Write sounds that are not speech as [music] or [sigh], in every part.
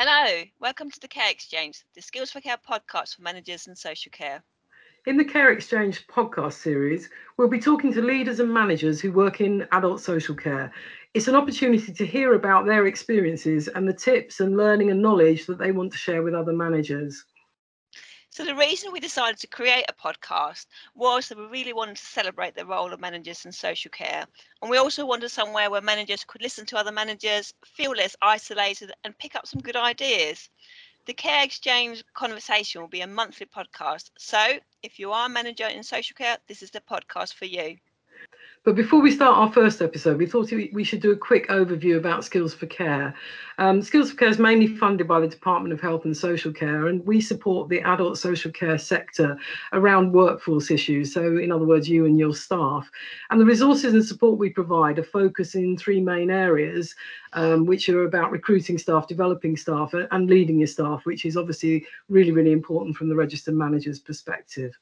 Hello, welcome to the Care Exchange, the Skills for Care podcast for managers and social care. In the Care Exchange podcast series, we'll be talking to leaders and managers who work in adult social care. It's an opportunity to hear about their experiences and the tips and learning and knowledge that they want to share with other managers. So, the reason we decided to create a podcast was that we really wanted to celebrate the role of managers in social care. And we also wanted somewhere where managers could listen to other managers, feel less isolated, and pick up some good ideas. The Care Exchange conversation will be a monthly podcast. So, if you are a manager in social care, this is the podcast for you. But before we start our first episode, we thought we should do a quick overview about Skills for Care. Um, Skills for Care is mainly funded by the Department of Health and Social Care, and we support the adult social care sector around workforce issues. So, in other words, you and your staff. And the resources and support we provide are focused in three main areas, um, which are about recruiting staff, developing staff, and leading your staff, which is obviously really, really important from the registered manager's perspective.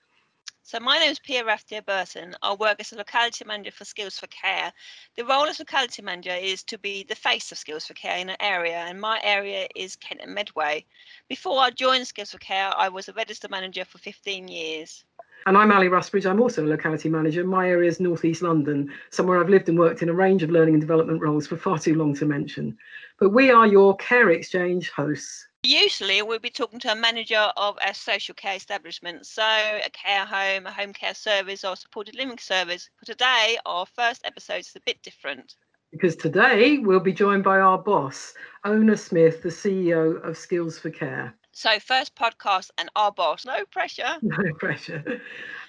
So my name is Pia Raftia Burton. I work as a locality manager for Skills for Care. The role as locality manager is to be the face of Skills for Care in an area, and my area is Kent and Medway. Before I joined Skills for Care, I was a register manager for 15 years. And I'm Ali Rusbridge. I'm also a locality manager. My area is North East London, somewhere I've lived and worked in a range of learning and development roles for far too long to mention. But we are your Care Exchange hosts. Usually, we'll be talking to a manager of a social care establishment, so a care home, a home care service, or supported living service. But today, our first episode is a bit different. Because today we'll be joined by our boss, Oonagh Smyth, the CEO of Skills for Care. So, first podcast and our boss, no pressure. [laughs] No pressure.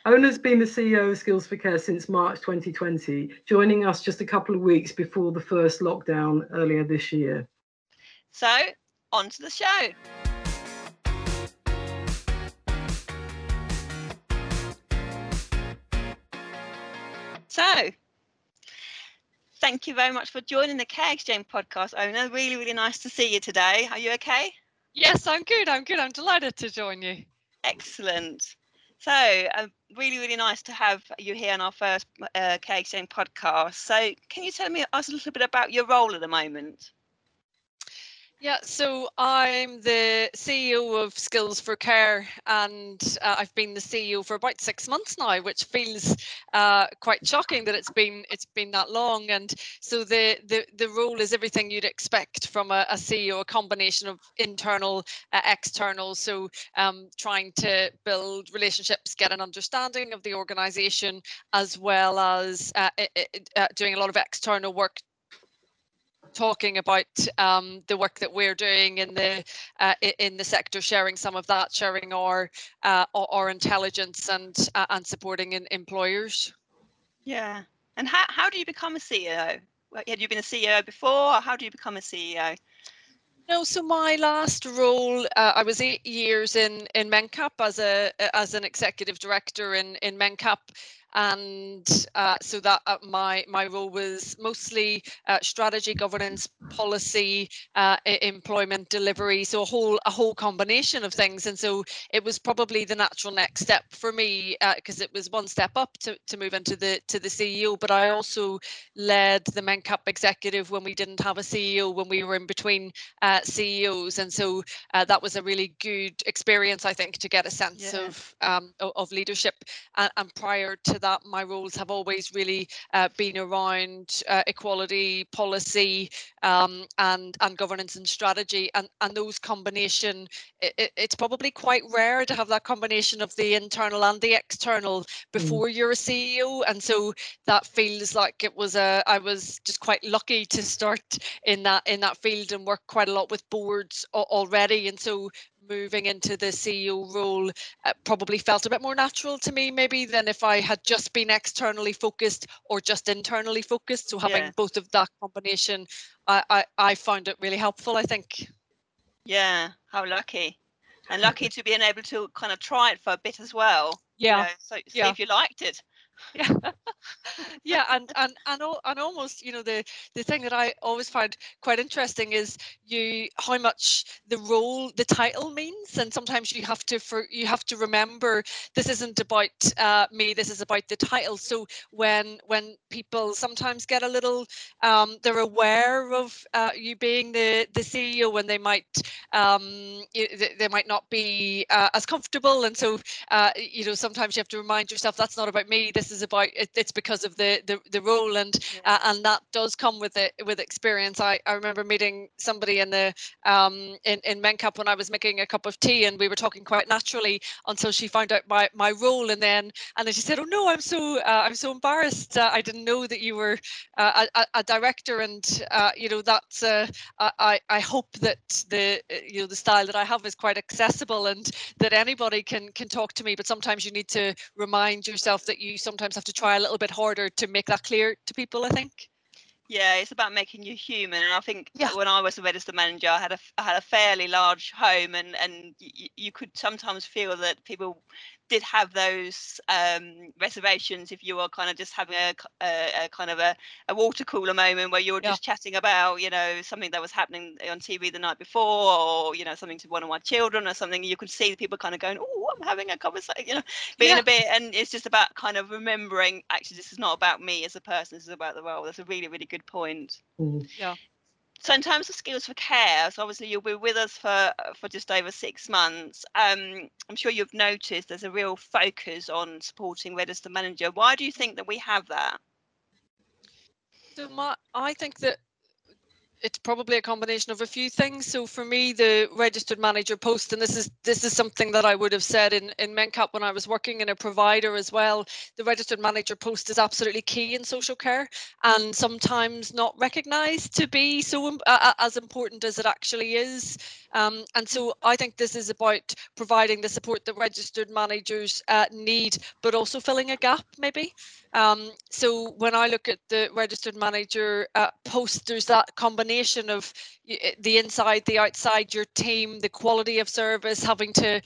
Oonagh's been the CEO of Skills for Care since March 2020, joining us just a couple of weeks before the first lockdown earlier this year. So, on to the show. So, thank you very much for joining the Care Exchange podcast, Oonagh. Really, really nice to see you today. Are you okay? Yes, I'm good. I'm good. I'm delighted to join you. Excellent. So, uh, really, really nice to have you here on our first uh, Care Exchange podcast. So, can you tell me us a little bit about your role at the moment? Yeah, so I'm the CEO of Skills for Care, and uh, I've been the CEO for about six months now, which feels uh, quite shocking that it's been it's been that long. And so the the, the role is everything you'd expect from a, a CEO, a combination of internal, uh, external. So um, trying to build relationships, get an understanding of the organisation, as well as uh, it, uh, doing a lot of external work talking about um, the work that we're doing in the uh, in the sector, sharing some of that, sharing our uh, our intelligence and uh, and supporting in employers. Yeah, and how how do you become a CEO? Had you been a CEO before? Or how do you become a CEO? No, so my last role, uh, I was eight years in in Mencap as a as an executive director in in Mencap, and uh, so that uh, my my role was mostly uh, strategy, governance, policy, uh, employment delivery, so a whole a whole combination of things. And so it was probably the natural next step for me because uh, it was one step up to, to move into the to the CEO. But I also led the Mencap executive when we didn't have a CEO, when we were in between uh, CEOs, and so that was a really good experience, I think, to get a sense yeah. of um, of leadership. And, and prior to that, my roles have always really uh, been around uh, equality policy um, and and governance and strategy, and and those combination. It, it's probably quite rare to have that combination of the internal and the external mm. before mm. you're a CEO, and so that feels like it was a. I was just quite lucky to start in that in that field and work quite a lot with boards already, and so moving into the CEO role uh, probably felt a bit more natural to me, maybe than if I had just been externally focused or just internally focused. So having yeah. both of that combination, I, I, I found it really helpful. I think. Yeah, how lucky, and lucky to be able to kind of try it for a bit as well. Yeah. You know, so see yeah. if you liked it. Yeah [laughs] yeah and and and, all, and almost you know the the thing that i always find quite interesting is you how much the role the title means and sometimes you have to for you have to remember this isn't about uh, me this is about the title. So when when people sometimes get a little um, they're aware of uh, you being the the ceo when they might um, they might not be uh, as comfortable and so uh, you know sometimes you have to remind yourself that's not about me this is about it, it's because of the the, the role and yeah. uh, and that does come with it with experience I, I remember meeting somebody in the um in, in mencap when I was making a cup of tea and we were talking quite naturally until she found out my my role and then and then she said oh no I'm so uh, I'm so embarrassed uh, I didn't know that you were uh, a, a, director and uh, you know that's uh, I I hope that the you know the style that I have is quite accessible and that anybody can can talk to me but sometimes you need to remind yourself that you sometimes have to try a little bit harder to make that clear to people i think yeah it's about making you human and i think yeah. when i was a registered manager i had a I had a fairly large home and and y- you could sometimes feel that people did have those um, reservations if you were kind of just having a, a, a kind of a, a, water cooler moment where you were yeah. just chatting about you know something that was happening on TV the night before or you know something to one of my children or something you could see the people kind of going oh I'm having a conversation you know being yeah. a bit and it's just about kind of remembering actually this is not about me as a person this is about the role that's a really really good point mm. yeah so in terms of skills for care so obviously you'll be with us for for just over six months um, i'm sure you've noticed there's a real focus on supporting register manager. Why do you think that we have that? So my, i think that it's probably a combination of a few things. So for me, the registered manager post, and this is this is something that I would have said in in Mencap when I was working in a provider as well. The registered manager post is absolutely key in social care, and sometimes not recognised to be so uh, as important as it actually is. Um, and so I think this is about providing the support that registered managers uh, need, but also filling a gap maybe. Um, so when I look at the registered manager uh, post, there's that combination of the inside, the outside, your team, the quality of service, having to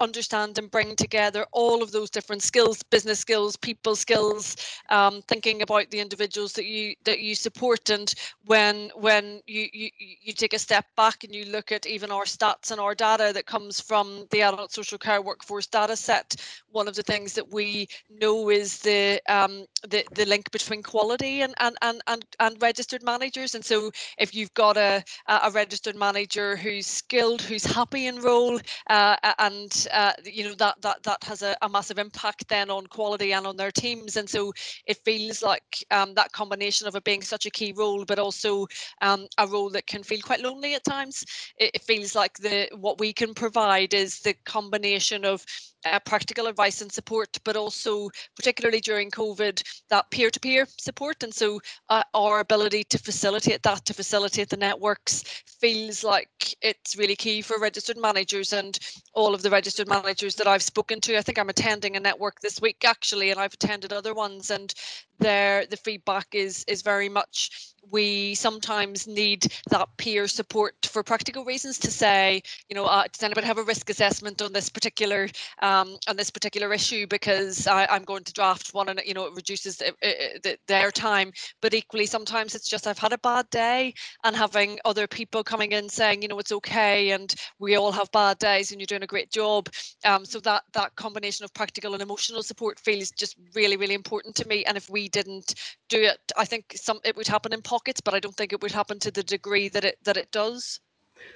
understand and bring together all of those different skills business skills people skills um, thinking about the individuals that you that you support. And when when you, you you take a step back and you look at even our stats and our data that comes from the adult social care workforce data set one of the things that we know is the um, the, the link between quality and, and and and and registered managers. And so if you've got a a registered manager who's skilled who's happy in role uh, and uh, you know that that that has a, a, massive impact then on quality and on their teams. And so it feels like um, that combination of it being such a key role but also um, a role that can feel quite lonely at times. It, it feels like the what we can provide is the combination of uh, practical advice and support, but also, particularly during COVID, that peer to peer support. And so, uh, our ability to facilitate that, to facilitate the networks, feels like it's really key for registered managers and all of the registered managers that I've spoken to. I think I'm attending a network this week actually, and I've attended other ones, and there the feedback is is very much we sometimes need that peer support for practical reasons to say, you know, uh, does anybody have a risk assessment on this particular um, on this particular issue? Because I, am going to draft one, and you know, it reduces the, the, their time. But equally, sometimes it's just I've had a bad day, and having other people coming in saying, you know, it's okay, and we all have bad days, and you're doing a great job. Um, so that that combination of practical and emotional support feels just really, really important to me. And if we didn't do it, I think some it would happen in pockets, but I don't think it would happen to the degree that it that it does.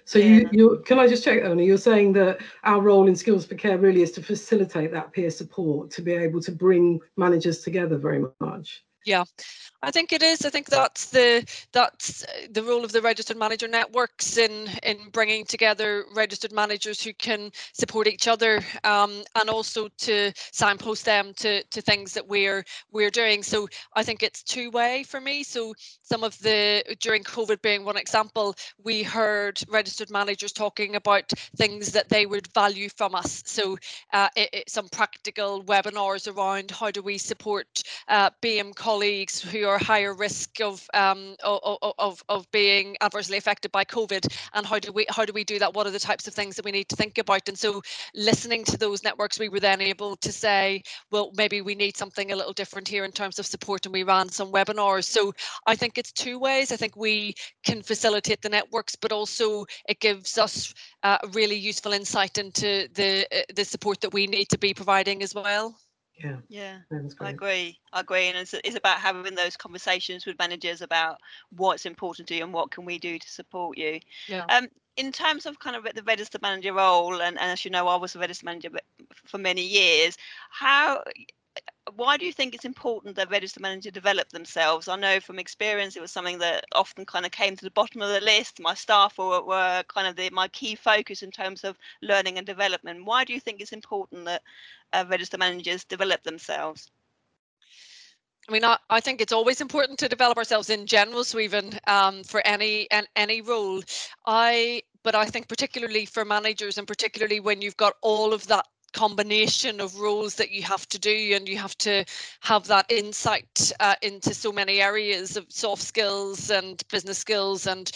So yeah. you, you can I just check, Oonagh? You're saying that our role in Skills for Care really is to facilitate that peer support, to be able to bring managers together very much. Yeah, I think it is. I think that's the that's the role of the registered manager networks in in bringing together registered managers who can support each other um, and also to signpost them to to things that we're we're doing. So I think it's two way for me. So some of the during COVID being one example, we heard registered managers talking about things that they would value from us. So uh, it, it, some practical webinars around how do we support uh, BAME colleagues colleagues who are higher risk of, um, of, of, of being adversely affected by COVID and how do we how do we do that? What are the types of things that we need to think about? And so listening to those networks, we were then able to say, well, maybe we need something a little different here in terms of support and we ran some webinars. So I think it's two ways. I think we can facilitate the networks, but also it gives us uh, really useful insight into the uh, the support that we need to be providing as well. Yeah. Yeah. I agree. I agree. And it's, it's about having those conversations with managers about what's important to you and what can we do to support you. Yeah. Um, in terms of kind of the register manager role, and, and as you know, I was a register manager for many years. How why do you think it's important that register managers develop themselves? I know from experience it was something that often kind of came to the bottom of the list. My staff were, were kind of the, my key focus in terms of learning and development. Why do you think it's important that uh, register managers develop themselves? I mean, I, I, think it's always important to develop ourselves in general, so even um, for any and any role. I, but I think particularly for managers, and particularly when you've got all of that combination of roles that you have to do and you have to have that insight uh, into so many areas of soft skills and business skills. And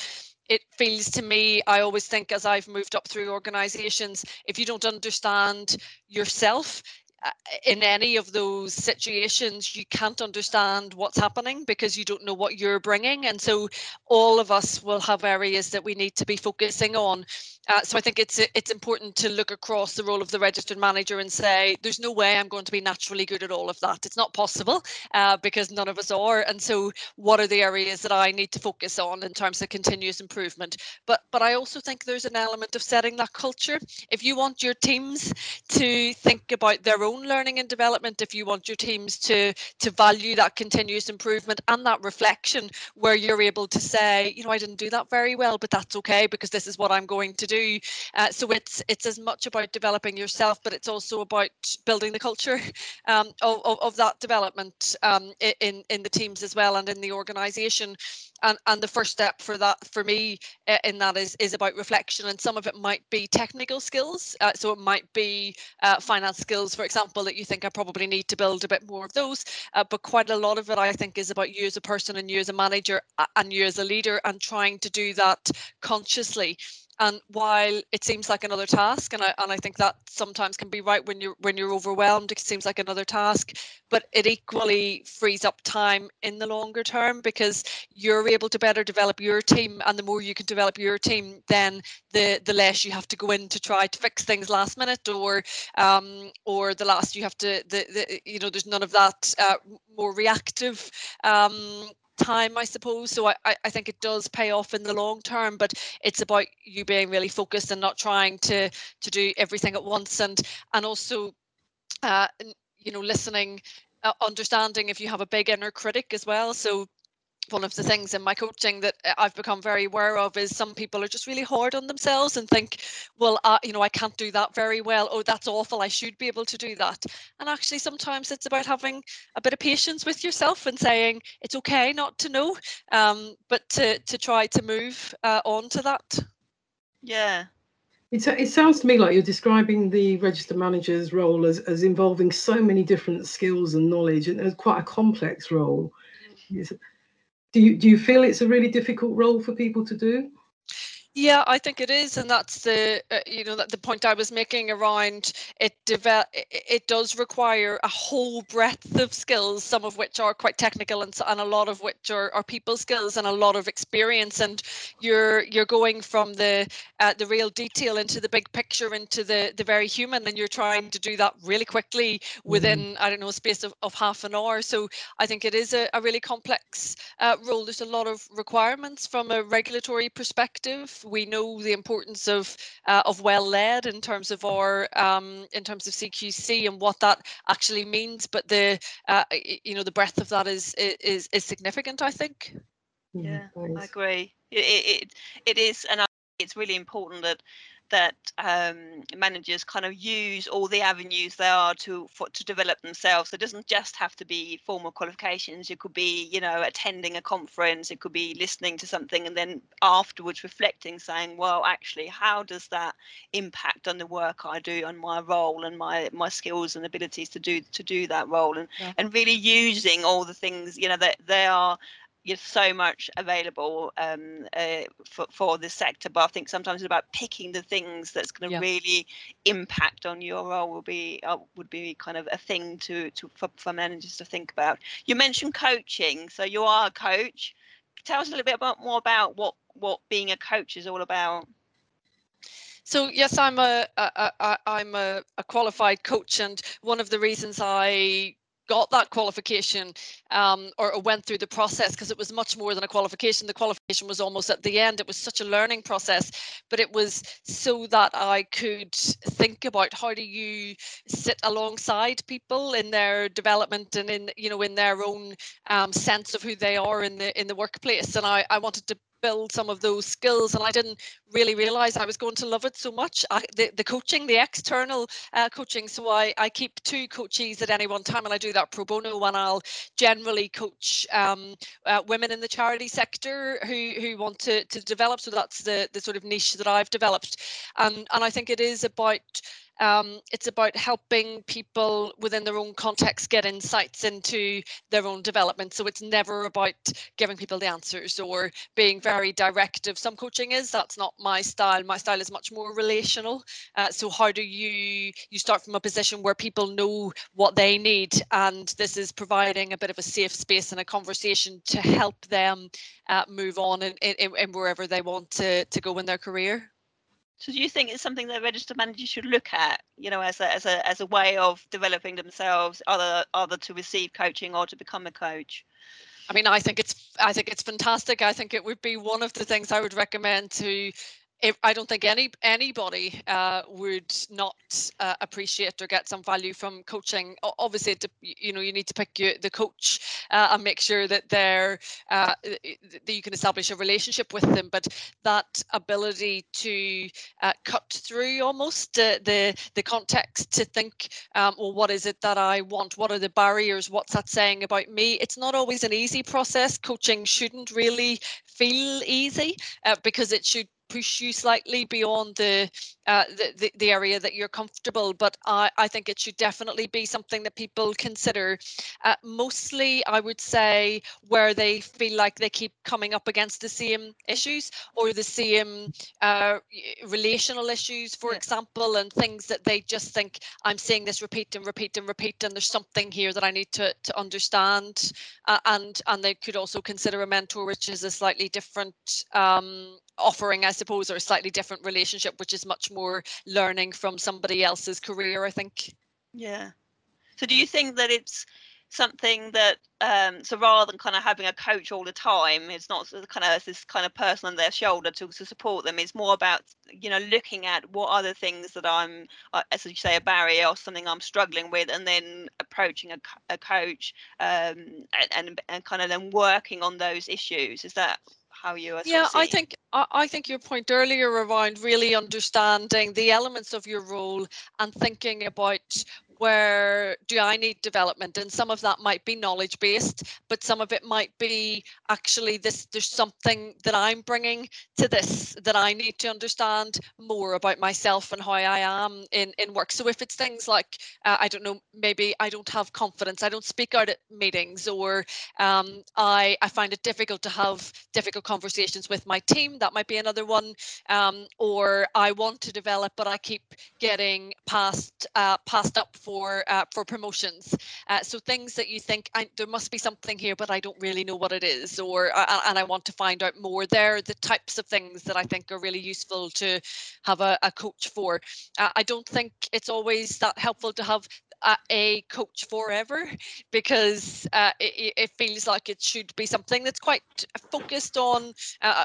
it feels to me i always think as i've moved up through organizations if you don't understand yourself uh, in any of those situations you can't understand what's happening because you don't know what you're bringing. And so all of us will have areas that we need to be focusing on uh, so I think it's it's important to look across the role of the registered manager and say there's no way I'm going to be naturally good at all of that. It's not possible uh, because none of us are. And so what are the areas that I need to focus on in terms of continuous improvement? But but I also think there's an element of setting that culture. If you want your teams to think about their own learning and development, if you want your teams to to value that continuous improvement and that reflection, where you're able to say, you know, I didn't do that very well, but that's okay because this is what I'm going to do do. Uh, so it's it's as much about developing yourself, but it's also about building the culture [laughs] um, of, of, of, that development um, in in the teams as well and in the organisation. And and the first step for that for me uh, in that is is about reflection, and some of it might be technical skills. Uh, so it might be uh, finance skills, for example, that you think I probably need to build a bit more of those. Uh, but quite a lot of it, I think, is about you as a person and you as a manager and you as a leader, and trying to do that consciously and while it seems like another task and I, and I think that sometimes can be right when you're when you're overwhelmed it seems like another task but it equally frees up time in the longer term because you're able to better develop your team and the more you can develop your team then the the less you have to go in to try to fix things last minute or um or the last you have to the, the you know there's none of that uh, more reactive um time, I suppose. So I, I think it does pay off in the long term, but it's about you being really focused and not trying to to do everything at once, and and also, uh, you know, listening, uh, understanding if you have a big inner critic as well. So one of the things in my coaching that uh, I've become very aware of is some people are just really hard on themselves and think, well, uh, you know, I can't do that very well. Oh, that's awful. I should be able to do that. And actually, sometimes it's about having a bit of patience with yourself and saying it's okay not to know, um, but to to try to move uh, on to that. Yeah. It, it sounds to me like you're describing the register manager's role as, as involving so many different skills and knowledge and it's quite a complex role. Mm. Do you do you feel it's a really difficult role for people to do? Yeah, I think it is, and that's the uh, you know the point I was making around it. Develop it does require a whole breadth of skills, some of which are quite technical, and, and a lot of which are, are people skills and a lot of experience. And you're you're going from the uh, the real detail into the big picture, into the the very human, and you're trying to do that really quickly within mm-hmm. I don't know a space of, of half an hour. So I think it is a, a really complex uh, role. There's a lot of requirements from a regulatory perspective we know the importance of uh, of well led in terms of our um, in terms of CQC and what that actually means. But the uh, you know the breadth of that is is is significant. I think. Yeah, I agree. It, it it is, and it's really important that that um, managers kind of use all the avenues there are to for, to develop themselves. So It doesn't just have to be formal qualifications. It could be, you know, attending a conference. It could be listening to something and then afterwards reflecting, saying, "Well, actually, how does that impact on the work I do, on my role, and my my skills and abilities to do to do that role?" And yeah. and really using all the things, you know, that they are you so much available um, uh, for, for this sector but i think sometimes it's about picking the things that's going to yeah. really impact on your role will be uh, would be kind of a thing to, to for, for managers to think about. You mentioned coaching so you are a coach. Tell us a little bit about more about what what being a coach is all about. So yes, I'm a, a, a I'm a, a qualified coach, and one of the reasons I got that qualification um, or, went through the process because it was much more than a qualification. The qualification was almost at the end. It was such a learning process, but it was so that I could think about how do you sit alongside people in their development and in you know in their own um, sense of who they are in the in the workplace. And I, I wanted to build some of those skills and i didn't really realize i was going to love it so much. I, the, the coaching the external uh, coaching so I, I keep two coaches at any one time and i do that pro bono and i'll generally coach um, uh, women in the charity sector who who want to, to develop so that's the the sort of niche that i've developed. And and i think it is about um, it's about helping people within their own context get insights into their own development. So it's never about giving people the answers or being very directive. Some coaching is that's not my style. My style is much more relational. Uh, so how do you you start from a position where people know what they need, and this is providing a bit of a safe space and a conversation to help them uh, move on in, in wherever they want to to go in their career. So do you think it's something that registered managers should look at, you know, as a as a as a way of developing themselves, either either to receive coaching or to become a coach? I mean, I think it's I think it's fantastic. I think it would be one of the things I would recommend to I don't think any anybody uh, would not uh, appreciate or get some value from coaching. Obviously, you know you need to pick your, the coach uh, and make sure that they're uh, that you can establish a relationship with them. But that ability to uh, cut through almost the the context to think, um, well, what is it that I want? What are the barriers? What's that saying about me? It's not always an easy process. Coaching shouldn't really feel easy uh, because it should push you slightly beyond the, uh, the, the, the area that you're comfortable. But I, I think it should definitely be something that people consider. Uh, mostly, I would say, where they feel like they keep coming up against the same issues or the same uh, relational issues, for yeah. example, and things that they just think I'm seeing this repeat and repeat and repeat, and there's something here that I need to to understand. Uh, and and they could also consider a mentor, which is a slightly different um, offering, I suppose, or a slightly different relationship, which is much more learning from somebody else's career, I think. Yeah. So do you think that it's something that um, so rather than kind of having a coach all the time it's not kind of this kind of person on their shoulder to, to support them it's more about you know looking at what are the things that i'm uh, as you say a barrier or something i'm struggling with and then approaching a, a coach um, and, and and kind of then working on those issues is that how you yeah i think i think your point earlier around really understanding the elements of your role and thinking about where do I need development? And some of that might be knowledge based, but some of it might be actually this there's something that I'm bringing to this that I need to understand more about myself and how I am in, in work. So if it's things like, uh, I don't know, maybe I don't have confidence, I don't speak out at meetings, or um, I, I find it difficult to have difficult conversations with my team, that might be another one. Um, or I want to develop, but I keep getting passed, uh, passed up for for uh, for promotions. Uh, so things that you think there must be something here, but I don't really know what it is, or uh, and I want to find out more. They're the types of things that I think are really useful to have a, a coach for. Uh, I don't think it's always that helpful to have a coach forever because uh, it, it, feels like it should be something that's quite focused on uh,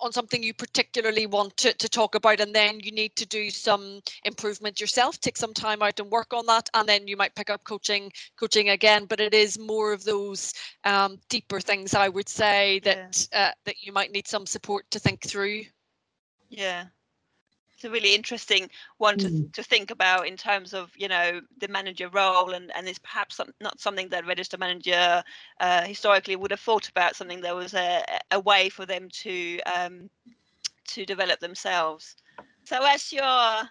on something you particularly want to, to talk about and then you need to do some improvement yourself take some time out and work on that and then you might pick up coaching coaching again but it is more of those um, deeper things i would say that yeah. uh, that you might need some support to think through Yeah. It's a really interesting one to, mm. to think about in terms of you know the manager role and and it's perhaps some, not something that register manager uh, historically would have thought about something there was a, a way for them to um, to develop themselves. So as you're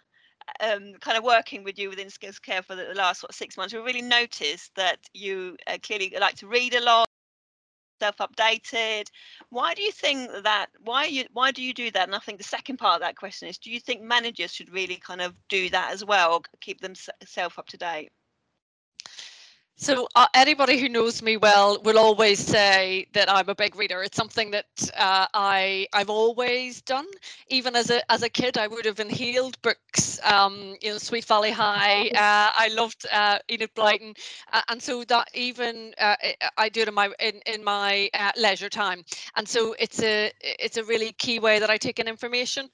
um, kind of working with you within skills care for the, last what, six months, we really noticed that you uh, clearly like to read a lot, self-updated. Why do you think that? Why you? Why do you do that? And I think the second part of that question is: Do you think managers should really kind of do that as well, keep themselves up to date? So uh, anybody who knows me well will always say that I'm a big reader. It's something that uh, I I've always done. Even as a as a kid, I would have inhaled books. Um, you know, Sweet Valley High. Uh, I loved uh, Enid Blyton, and so that even uh, I do it in my in in my uh, leisure time. And so it's a it's a really key way that I take in information.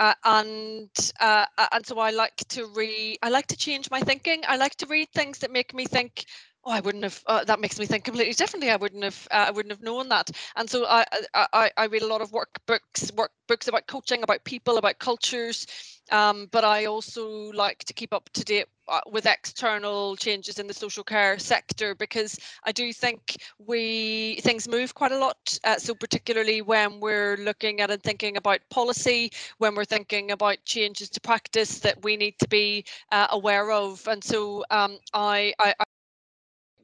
Uh, and uh, and so I like to read. I like to change my thinking. I like to read things that make me think. Oh, I wouldn't have. Uh, that makes me think completely differently. I wouldn't have. Uh, I wouldn't have known that. And so I, I I read a lot of workbooks, work books about coaching, about people, about cultures. Um, but I also like to keep up to date with external changes in the social care sector because I do think we things move quite a lot. Uh, so particularly when we're looking at and thinking about policy, when we're thinking about changes to practice that we need to be uh, aware of. And so um, I, I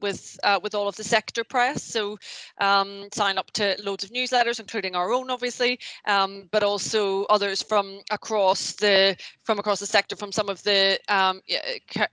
with uh, with all of the sector press. So um, sign up to loads of newsletters, including our own, obviously, um, but also others from across the from across the sector, from some of the um,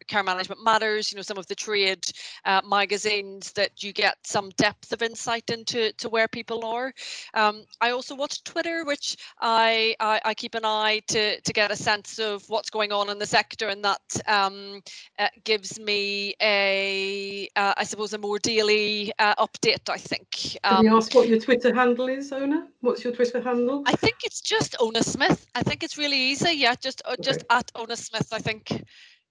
care management matters. You know, some of the trade uh, magazines that you get some depth of insight into to where people are. Um, I also watch Twitter, which I, I, I keep an eye to to get a sense of what's going on in the sector, and that um, uh, gives me a uh, I suppose, a more daily uh, update, I think. Um, Can you ask what your Twitter handle is, Oonagh? What's your Twitter handle? I think it's just Oonagh Smyth. I think it's really easy. Yeah, just uh, okay. just at Oonagh Smyth, I think.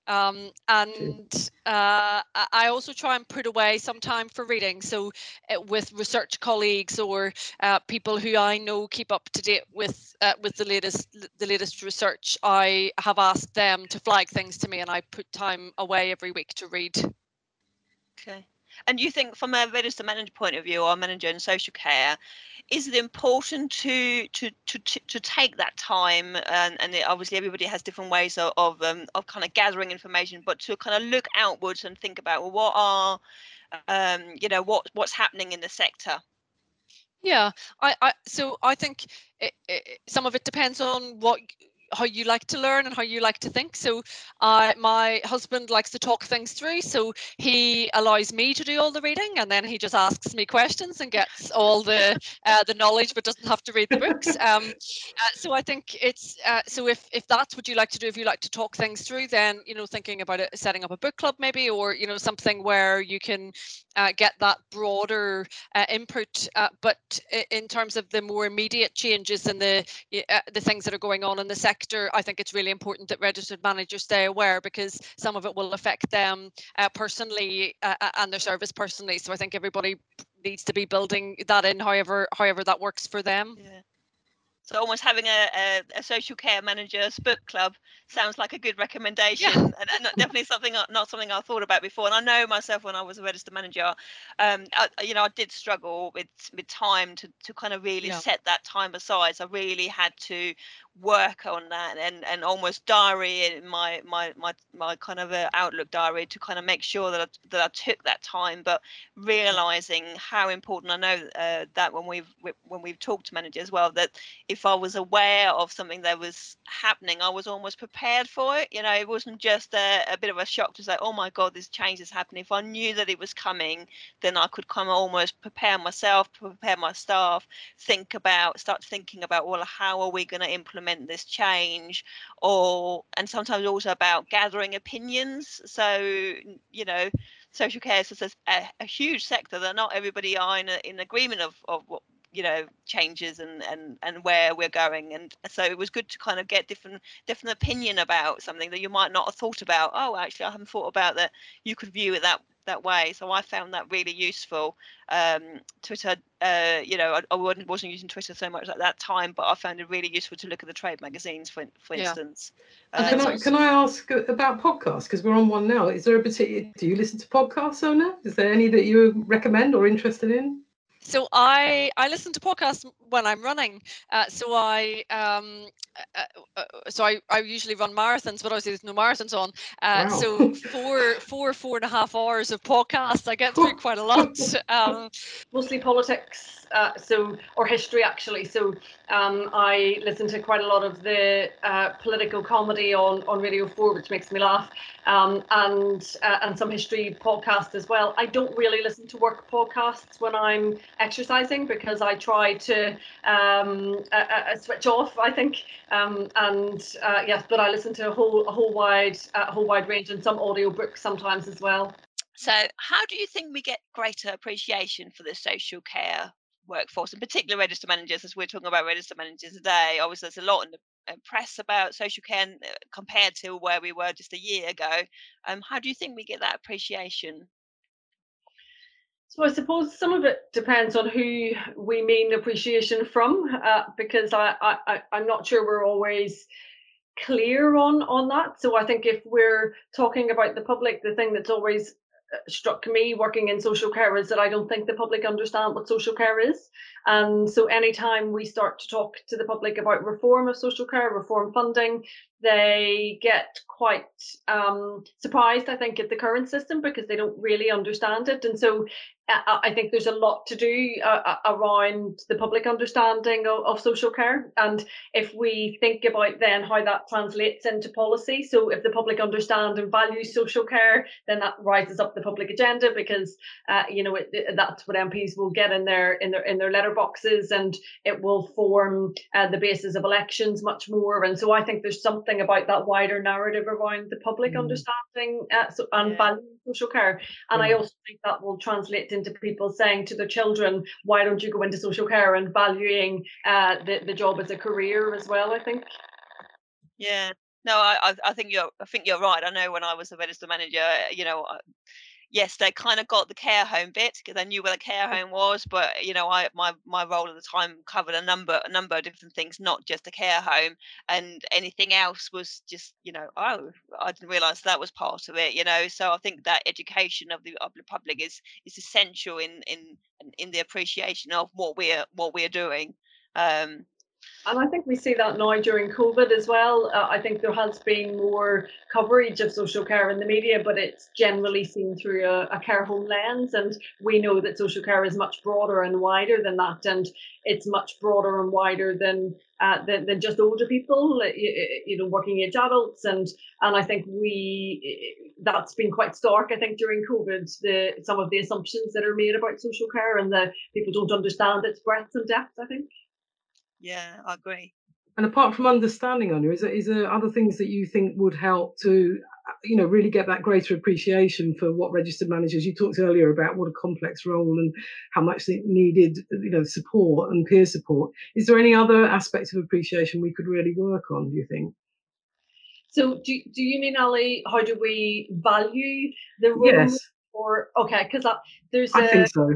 Um, and uh, I also try and put away some time for reading. So, uh, with research colleagues or uh, people who I know keep up to date with uh, with the latest the latest research, I have asked them to flag things to me, and I put time away every week to read. Okay. And you think from a register manager point of view or manager in social care, is it important to to to to take that time and, and obviously everybody has different ways of of, um, of kind of gathering information, but to kind of look outwards and think about well, what are um, you know what what's happening in the sector yeah i, I so i think it, it, some of it depends on what how you like to learn and how you like to think. So uh, my husband likes to talk things through. So he allows me to do all the reading and then he just asks me questions and gets all the uh, the knowledge but doesn't have to read the books. [laughs] Um, uh, so I think it's uh, so if if that's what you like to do, if you like to talk things through, then you know thinking about it, setting up a book club maybe, or you know something where you can uh, get that broader uh, input. but in terms of the more immediate changes and the the things that are going on in the sector sector, I think it's really important that registered managers stay aware because some of it will affect them uh, personally uh, uh, and their service personally. So I think everybody needs to be building that in, however however that works for them. Yeah. So almost having a, a, a, social care manager's book club sounds like a good recommendation, yeah. and, and, definitely something not something I thought about before. And I know myself when I was a registered manager, um, I, you know, I did struggle with with time to to kind of really yeah. set that time aside. So I really had to work on that and and almost diary in my my my my kind of a outlook diary to kind of make sure that I, that I took that time but realizing how important I know uh, that when we've when we've talked to managers as well that if I was aware of something that was happening I was almost prepared for it you know it wasn't just a, a bit of a shock to say oh my god this change is happening. If I knew that it was coming then I could kind of almost prepare myself prepare my staff think about start thinking about well how are we going to implement implement this change or and sometimes also about gathering opinions. So you know social care is a, a, huge sector that not everybody are in, a, in agreement of, of what you know changes and and and where we're going. And so it was good to kind of get different different opinion about something that you might not have thought about. Oh actually i haven't thought about that. You could view it that that way. So I found that really useful. Um, Twitter, uh, you know, I, I, wasn't, wasn't using Twitter so much at that time, but I found it really useful to look at the trade magazines, for for yeah. instance. Um, can I can I ask about podcasts because we're on one now? Is there a particular? Do you listen to podcasts, Oonagh? Is there any that you recommend or interested in? So I I listen to podcasts when I'm running. Uh, so I um uh, uh, uh, so I, I usually run marathons, but obviously there's no marathons on. Uh, wow. So [laughs] four four four and a half hours of podcasts. I get through [laughs] quite a lot. Um, Mostly politics, uh, so or history actually. So um, I listen to quite a lot of the political comedy on on Radio Four, which makes me laugh, um, and and some history podcasts as well. I don't really listen to work podcasts when I'm exercising because I try to um, uh, uh, switch off. I think, um, and uh, yes, but I listen to a whole a whole wide a whole wide range and some audio books sometimes as well. So, how do you think we get greater appreciation for the social care workforce, in particular register managers, as we're talking about register managers today? Obviously, there's a lot in the press about social care compared to where we were just a year ago. Um, how do you think we get that appreciation? So I suppose some of it depends on who we mean appreciation from, uh, because I, I I'm not sure we're always clear on on that. So I think if we're talking about the public, the thing that's always uh, struck me working in social care is that I don't think the public understand what social care is. And so anytime we start to talk to the public about reform of social care, reform funding, they get quite um, surprised, I think, at the current system because they don't really understand it. And so I think there's a lot to do uh, around the public understanding of, of, social care. And if we think about then how that translates into policy, so if the public understand and value social care, then that rises up the public agenda because uh, you know it, it, that's what MPs will get in their in their in their letterboxes, and it will form uh, the basis of elections much more. And so I think there's something about that wider narrative around the public mm. understanding uh, so, and yeah. valuing social care. And I also think that will translate into people saying to their children, why don't you go into social care and valuing uh, the, the job as a career as well, I think. Yeah. No, I, I think you're I think you're right. I know when I was a register manager, you know, yes, they kind of got the care home bit because they knew where the care home was. But you know, I my my role at the time covered a number a number of different things, not just a care home, and anything else was just you know, oh, I didn't realise that was part of it. You know, so I think that education of the of the public is is essential in in in the appreciation of what we're what we're doing. Um, and I think we see that now during COVID as well. Uh, I think there has been more coverage of social care in the media, but it's generally seen through a, a, care home lens. And we know that social care is much broader and wider than that. And it's much broader and wider than uh, than, than, just older people, uh, you, know, working age adults. And and I think we that's been quite stark. I think during COVID, the some of the assumptions that are made about social care and the people don't understand its breadth and depth. I think. Yeah, I agree. And apart from understanding Oonagh, is there, is there other things that you think would help to, uh, you know, really get that greater appreciation for what registered managers? You talked earlier about what a complex role and how much they needed, you know, support and peer support. Is there any other aspects of appreciation we could really work on? Do you think? So, do do you mean Ali? How do we value the role? Yes. Or okay, because uh, there's. I think so.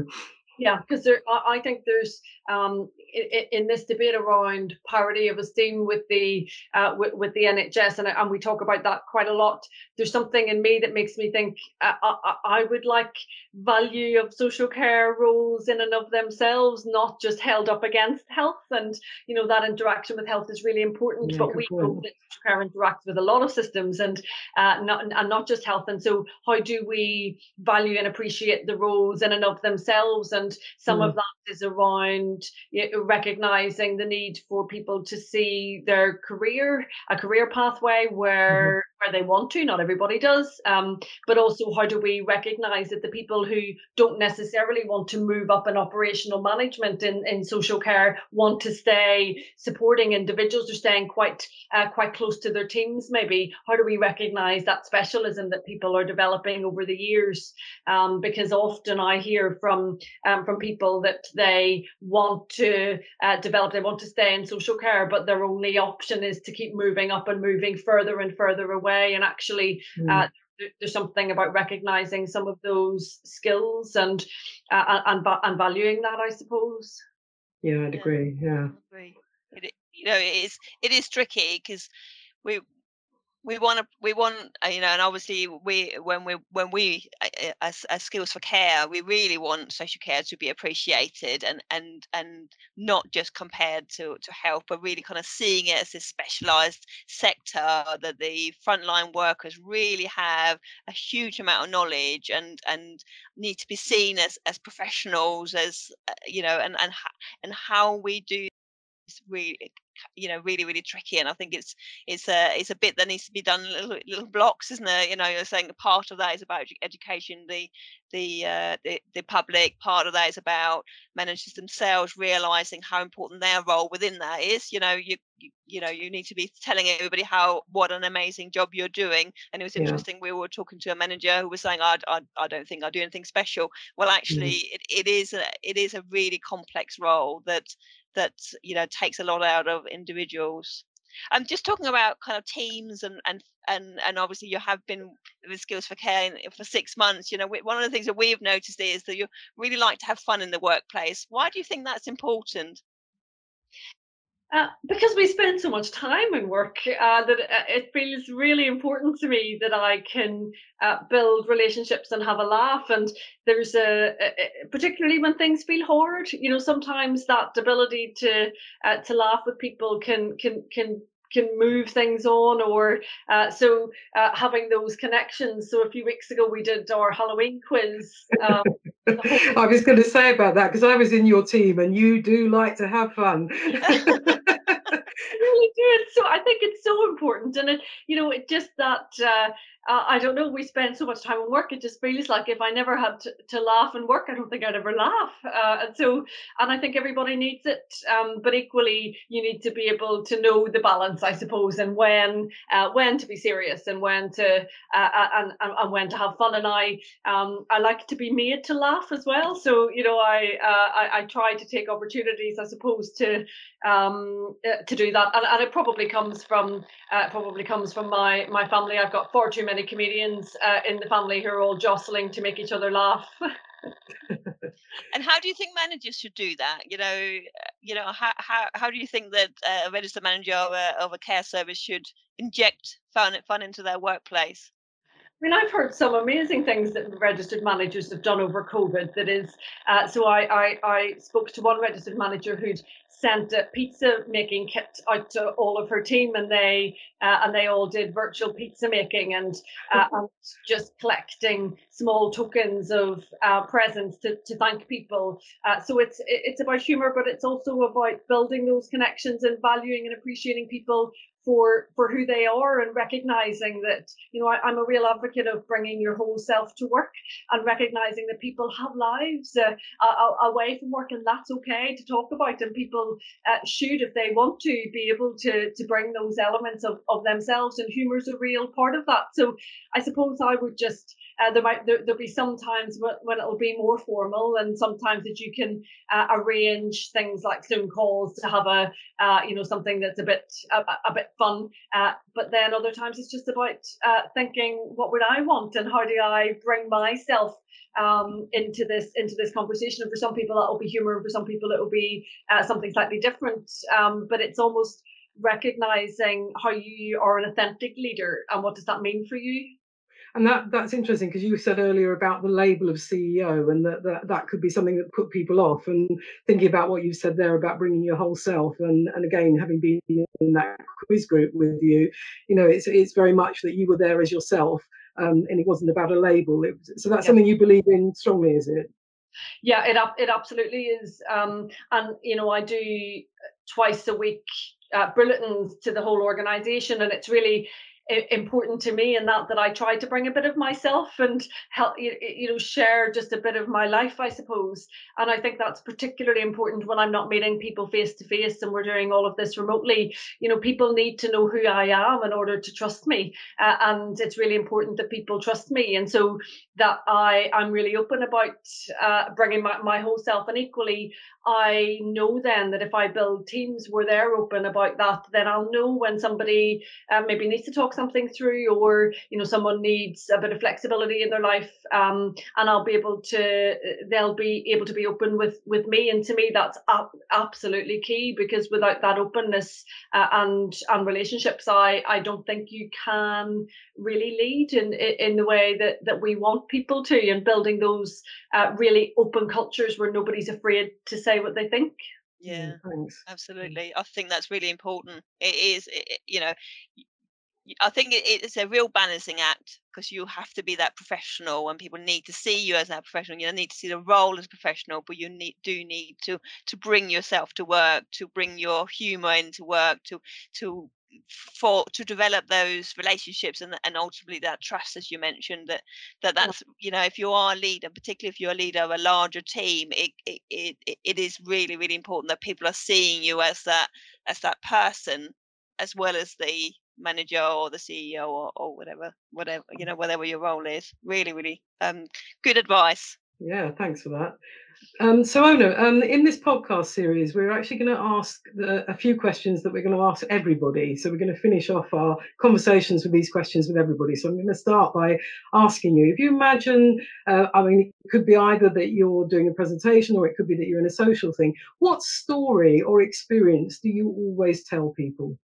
Yeah, because there, I think there's um, in, in, this debate around parity of esteem with the uh, with, with, the NHS, and, and we talk about that quite a lot. There's something in me that makes me think uh, I, I, would like value of social care roles in and of themselves, not just held up against health. And you know that interaction with health is really important, yeah, but we point. know that social care interacts with a lot of systems and uh, not and not just health. And so, how do we value and appreciate the roles in and of themselves? And some mm. of that is around you know, recognizing the need for people to see their career, a career pathway where mm-hmm. Where they want to. Not everybody does, um, but also how do we recognize that the people who don't necessarily want to move up in operational management in, in social care want to stay supporting individuals or staying quite uh, quite close to their teams. Maybe how do we recognize that specialism that people are developing over the years? Um, because often I hear from um, from people that they want to uh, develop, they want to stay in social care, but their only option is to keep moving up and moving further and further away. And actually, mm. uh, there's something about recognizing some of those skills and uh, and and valuing that, I suppose. Yeah, I'd agree. Yeah, agree. It, you know, it is it is tricky because we we want to we want uh, you know and obviously we when we when we uh, uh, as, as skills for care we really want social care to be appreciated and and and not just compared to to health but really kind of seeing it as this specialized sector that the frontline workers really have a huge amount of knowledge and and need to be seen as as professionals as you know and and and how we do really you know really really tricky and i think it's it's a it's a bit that needs to be done little little blocks isn't it you know you're saying part of that is about education the the uh, the, the public part of that is about managers themselves realizing how important their role within that is you know you you, you know you need to be telling everybody how what an amazing job you're doing and it was interesting yeah. we were talking to a manager who was saying I, I, I don't think i do anything special well actually mm. it, it is a it is a really complex role that that you know takes a lot out of individuals I'm just talking about kind of teams and and and and obviously you have been with Skills for Care for six months. You know, one of the things that we've noticed is that you really like to have fun in the workplace. Why do you think that's important? Uh, because we spend so much time in work uh, that uh, it feels really important to me that I can uh, build relationships and have a laugh. And there's a, a, particularly when things feel hard, you know, sometimes that ability to uh, to laugh with people can can can can move things on or uh, so uh, having those connections so a few weeks ago we did our halloween quiz um, [laughs] i was going to say about that because i was in your team and you do like to have fun. [laughs] Really do so i think it's so important and it you know it just that uh, uh, I don't know, we spend so much time on work, it just feels like if I never had to, to laugh and work, I don't think I'd ever laugh. Uh, and so, and I think everybody needs it. Um, but equally, you need to be able to know the balance, I suppose, and when uh, when to be serious and when to uh, uh, and, and, when to have fun. And I um, I like to be made to laugh as well. So you know, I uh, I, I try to take opportunities, I suppose, to um, to do that. And, and it probably comes from uh, probably comes from my my family. I've got far too many many comedians uh, in the family who are all jostling to make each other laugh. and how do you think managers should do that? You know, you know how how, how do you think that uh, a registered manager of a, of a care service should inject fun fun into their workplace? I mean, I've heard some amazing things that registered managers have done over COVID. That is, uh, so I, I, I spoke to one registered manager who'd sent a pizza making kit out to all of her team, and they uh, and they all did virtual pizza making and, uh, and just collecting small tokens of uh, presents to, to thank people. Uh, so it's it's about humour, but it's also about building those connections and valuing and appreciating people for for who they are and recognizing that you know I, am a real advocate of bringing your whole self to work and recognizing that people have lives uh, away from work and that's okay to talk about. And people uh, should if they want to be able to to bring those elements of, of themselves and humor is a real part of that. So i suppose i would just uh, there might there, there'll be some times when it'll be more formal and sometimes that you can uh, arrange things like zoom calls to have a uh, you know something that's a bit a, a bit fun. Uh, but then other times it's just about uh, thinking, what would I want, and how do I bring myself um, into this into this conversation? And for some people that will be humor, and for some people it will be uh, something slightly different. Um, but it's almost recognizing how you are an authentic leader and what does that mean for you and that that's interesting because you said earlier about the label of CEO and that, that that could be something that put people off. And thinking about what you said there about bringing your whole self, and and again having been in that quiz group with you, you know, it's it's very much that you were there as yourself, um, and it wasn't about a label. It, so that's something you believe in strongly, is it? Yeah, it it absolutely is. Um, and you know, I do twice a week uh, bulletins to the whole organization and it's really important to me and that that I try to bring a bit of myself and help you know share just a bit of my life I suppose. And I think that's particularly important when I'm not meeting people face to face and we're doing all of this remotely. You know people need to know who I am in order to trust me uh, and it's really important that people trust me. And so that I I'm really open about uh, bringing my, my whole self and equally I know then that if I build teams where they're open about that then I'll know when somebody uh, maybe needs to talk something through, or you know, someone needs a bit of flexibility in their life, um, and I'll be able to, they'll be able to be open with with me. And to me, that's absolutely key because without that openness uh, and and relationships, I I don't think you can really lead in in the way that that we want people to, and building those uh, really open cultures where nobody's afraid to say what they think. Yeah, thanks. absolutely. I think that's really important. It is, it, you know, I think it's a real balancing act because you have to be that professional, and people need to see you as that professional. You need to see the role as a professional, but you need do need to to bring yourself to work, to bring your humour into work, to to for to develop those relationships and and ultimately that trust as you mentioned that that that's you know if you are a leader particularly if you're a leader of a larger team it it, it, it is really really important that people are seeing you as that as that person as well as the manager or the ceo or, or whatever whatever you know whatever your role is really really um good advice yeah thanks for that um, so, Oonagh, um, in this podcast series, we're actually going to ask the, a few questions that we're going to ask everybody. So, we're going to finish off our conversations with these questions with everybody. So, I'm going to start by asking you if you imagine, uh, I mean, it could be either that you're doing a presentation or it could be that you're in a social thing. What story or experience do you always tell people?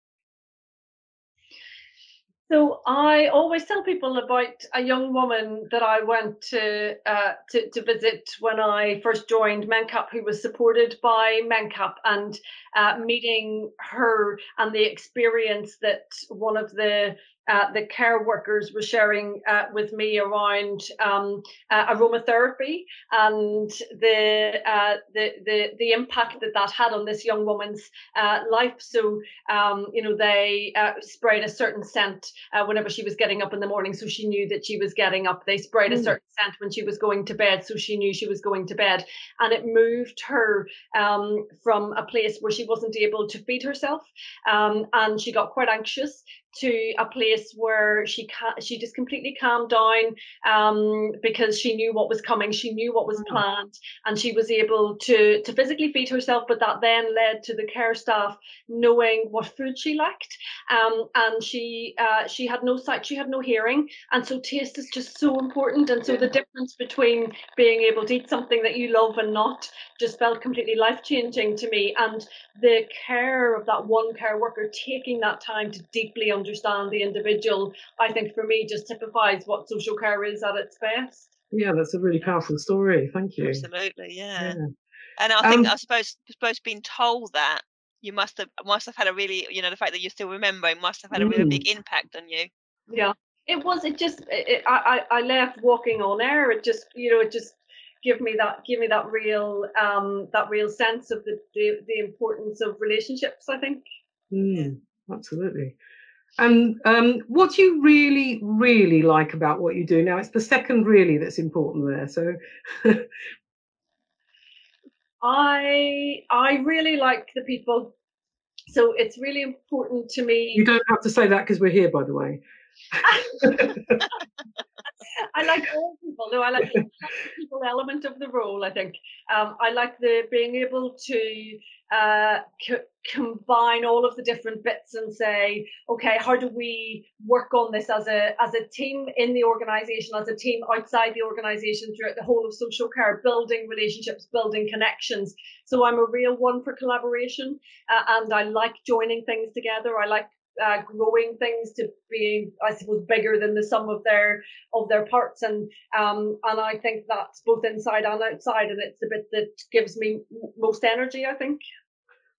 So I always tell people about a young woman that I went to uh, to, to, visit when I first joined Mencap, who was supported by Mencap, and uh, meeting her and the experience that one of the uh, the care workers were sharing uh, with me around um, uh, aromatherapy and the, uh, the, the the impact that that had on this young woman's uh, life. So um, you know they uh, sprayed a certain scent whenever she was getting up in the morning, so she knew that she was getting up. They sprayed mm. a certain scent when she was going to bed, so she knew she was going to bed, and it moved her um, from a place where she wasn't able to feed herself, um, and she got quite anxious to a place where she ca- she just completely calmed down um, because she knew what was coming she knew what was mm. planned and she was able to to physically feed herself but that then led to the care staff knowing what food she liked um, and she uh, she had no sight she had no hearing and so taste is just so important and so the difference between being able to eat something that you love and not just felt completely life changing to me and the care of that one care worker taking that time to deeply understand the individual, I think for me just typifies what social care is at its best. Yeah, that's a really powerful story. Thank you. Absolutely, yeah. yeah. And I think um, I suppose suppose being told that you must have must have had a really you know the fact that you're still remembering must have had a really mm. big impact on you. Yeah, it was. It just it, I I left walking on air. It just you know it just give me that give me that real um that real sense of the the, the importance of relationships. I think. Mm, absolutely. And um, what do you really, really like about what you do? Now, it's the second really that's important there. So, [laughs] I I really like the people. So it's really important to me. You don't have to say that because we're here, by the way. [laughs] [laughs] I like all people. No, I like the people element of the role. I think um, I like the being able to uh, co- combine all of the different bits and say, okay, how do we work on this as a as a team in the organisation, as a team outside the organisation throughout the whole of social care, building relationships, building connections. So I'm a real one for collaboration, uh, and I like joining things together. I like uh, growing things to be, I suppose, bigger than the sum of their of their parts, and um, and I think that's both inside and outside, and it's the bit that gives me most energy. I think.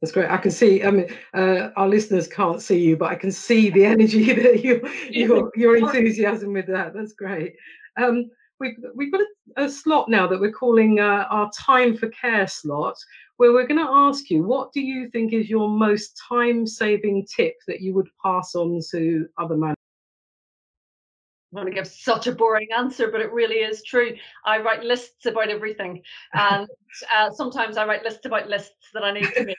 That's great. I can see. I mean, uh, our listeners can't see you, but I can see the [laughs] energy [laughs] that you, your [laughs] your enthusiasm with that. That's great. Um, we've we've got a, a, slot now that we're calling uh, our time for care slot, where we're going to ask you what do you think is your most time-saving tip that you would pass on to other managers. I'm going to give such a boring answer, but it really is true. I write lists about everything, and uh, sometimes I write lists about lists that I need to make.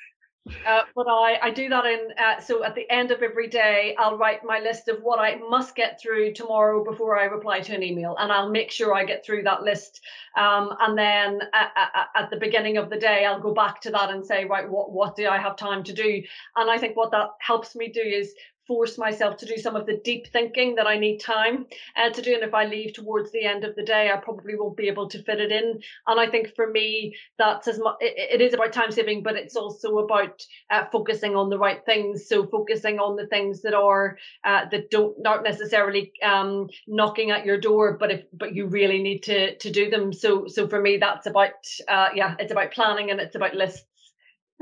Uh, but I, I do that in uh, so at the end of every day I'll write my list of what I must get through tomorrow before I reply to an email and I'll make sure I get through that list. Um, and then at, at, at, the beginning of the day I'll go back to that and say right what what do I have time to do? And I think what that helps me do is force myself to do some of the deep thinking that I need time uh, to do. And if I leave towards the end of the day, I probably won't be able to fit it in. And I think for me, that's as much, it, it is about time saving, but it's also about uh, focusing on the right things. So focusing on the things that are, uh, that don't, not necessarily um, knocking at your door, but if, but you really need to, to do them. So, so for me, that's about, uh, yeah, it's about planning and it's about lists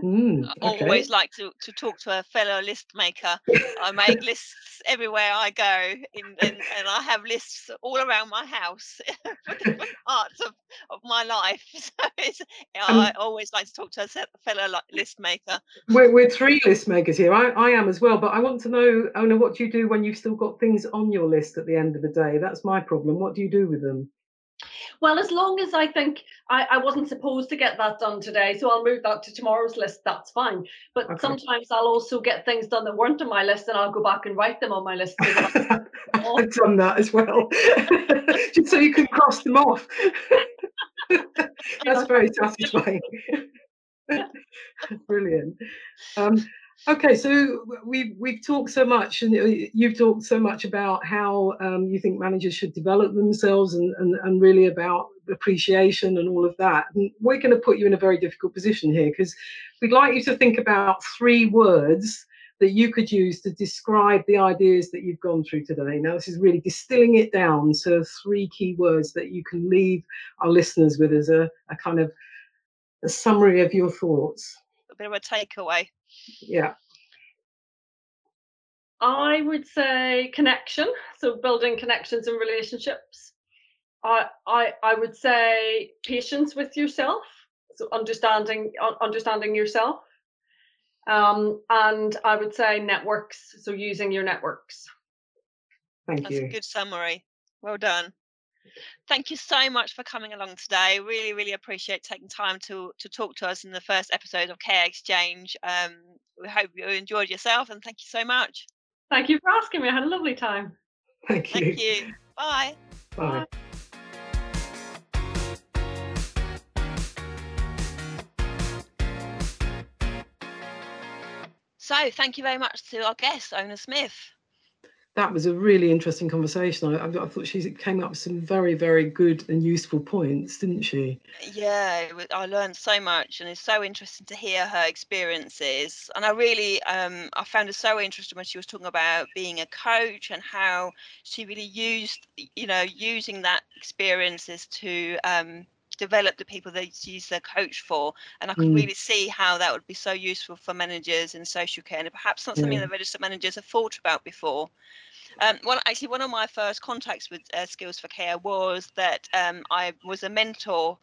Mm, I okay. always like to, to talk to a fellow list maker. I make lists everywhere I go, in, and, and I have lists all around my house [laughs] for different [laughs] parts of, of my life. [laughs] So it's, I always like to talk to a fellow li- list maker. We're, we're three list makers here. I, I am as well, but I want to know, Oonagh, what do you do when you've still got things on your list at the end of the day? That's my problem. What do you do with them? Well, as long as I think I, I wasn't supposed to get that done today, so I'll move that to tomorrow's list, that's fine. But Okay. sometimes I'll also get things done that weren't on my list and I'll go back and write them on my list. [laughs] I've done that as well, [laughs] just so you can cross them off. [laughs] That's very satisfying. Brilliant. Um, okay, so we've we've talked so much, and uh, you've talked so much about how um, you think managers should develop themselves, and, and and really about appreciation and all of that. And we're going to put you in a very difficult position here because we'd like you to think about three words that you could use to describe the ideas that you've gone through today. Now, this is really distilling it down to three key words that you can leave our listeners with as a, a kind of a summary of your thoughts. A bit of a takeaway. Yeah. I would say connection, so building connections and relationships. I I I would say patience with yourself, so understanding understanding yourself. Um, and I would say networks, so using your networks. Thank That's you. That's a good summary. Well done. Thank you so much for coming along today. Really, really appreciate taking time to to talk to us in the first episode of Care Exchange. Um, we hope you enjoyed yourself, and thank you so much. Thank you for asking me. I had a lovely time. [laughs] Thank you. Thank you. Bye. Bye. So, thank you very much to our guest, Oonagh Smyth. That was a really interesting conversation. I, I, thought she came up with some very, very good and useful points, didn't she? Yeah, I learned so much, and it's so interesting to hear her experiences. And I really, um, I found it so interesting when she was talking about being a coach and how she really used, you know, using that experiences to um, develop the people that use a coach for. And I could Mm. really see how that would be so useful for managers in social care, and perhaps not something Yeah. that registered managers have thought about before. Um, one actually, one of my first contacts with uh, Skills for Care was that um, I was a mentor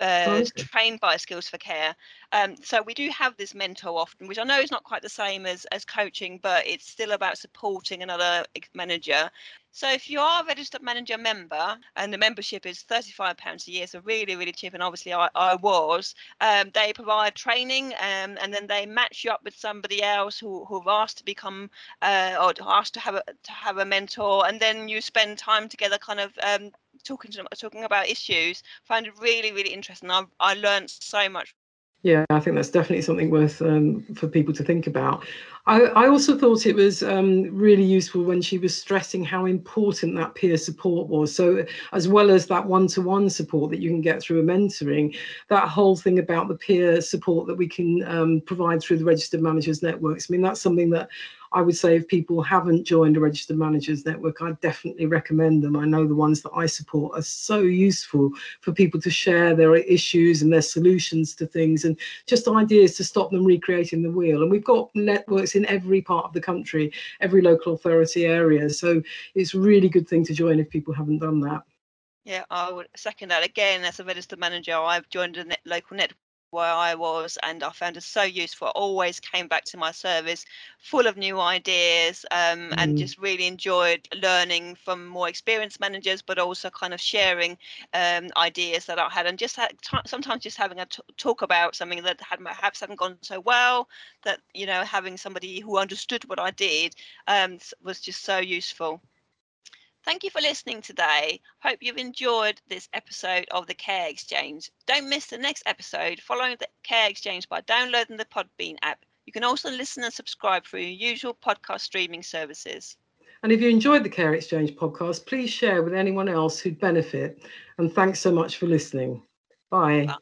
uh, okay. trained by Skills for Care. Um, so we do have this mentor often, which I know is not quite the same as as coaching, but it's still about supporting another manager. So if you are a registered manager member and the membership is £35 a year, so really, really cheap, and obviously I, I was, um, they provide training um, and then they match you up with somebody else who, who've asked to become uh, or asked to have a to have a mentor, and then you spend time together, kind of um, talking to them, talking about issues. Find it really, really interesting. I I learned so much. Yeah, I think that's definitely something worth um, for people to think about. I, I also thought it was um, really useful when she was stressing how important that peer support was. So, as well as that one to one support that you can get through a mentoring, that whole thing about the peer support that we can um, provide through the registered managers networks. I mean, that's something that I would say if people haven't joined a registered managers network, I definitely recommend them. I know the ones that I support are so useful for people to share their issues and their solutions to things and just ideas to stop them recreating the wheel. And we've got networks in every part of the country, every local authority area. So it's a really good thing to join if people haven't done that. Yeah, I would second that. Again, as a registered manager, I've joined a net, local network where I was, and I found it so useful. I always came back to my service full of new ideas, um, and Mm. just really enjoyed learning from more experienced managers, but also kind of sharing um, ideas that I had, and just had, t- sometimes just having a t- talk about something that had perhaps hadn't gone so well. That you know, having somebody who understood what I did um, was just so useful. Thank you for listening today. Hope you've enjoyed this episode of the Care Exchange. Don't miss the next episode following the Care Exchange by downloading the Podbean app. You can also listen and subscribe through your usual podcast streaming services. And if you enjoyed the Care Exchange podcast, please share with anyone else who'd benefit. And thanks so much for listening. Bye. Bye.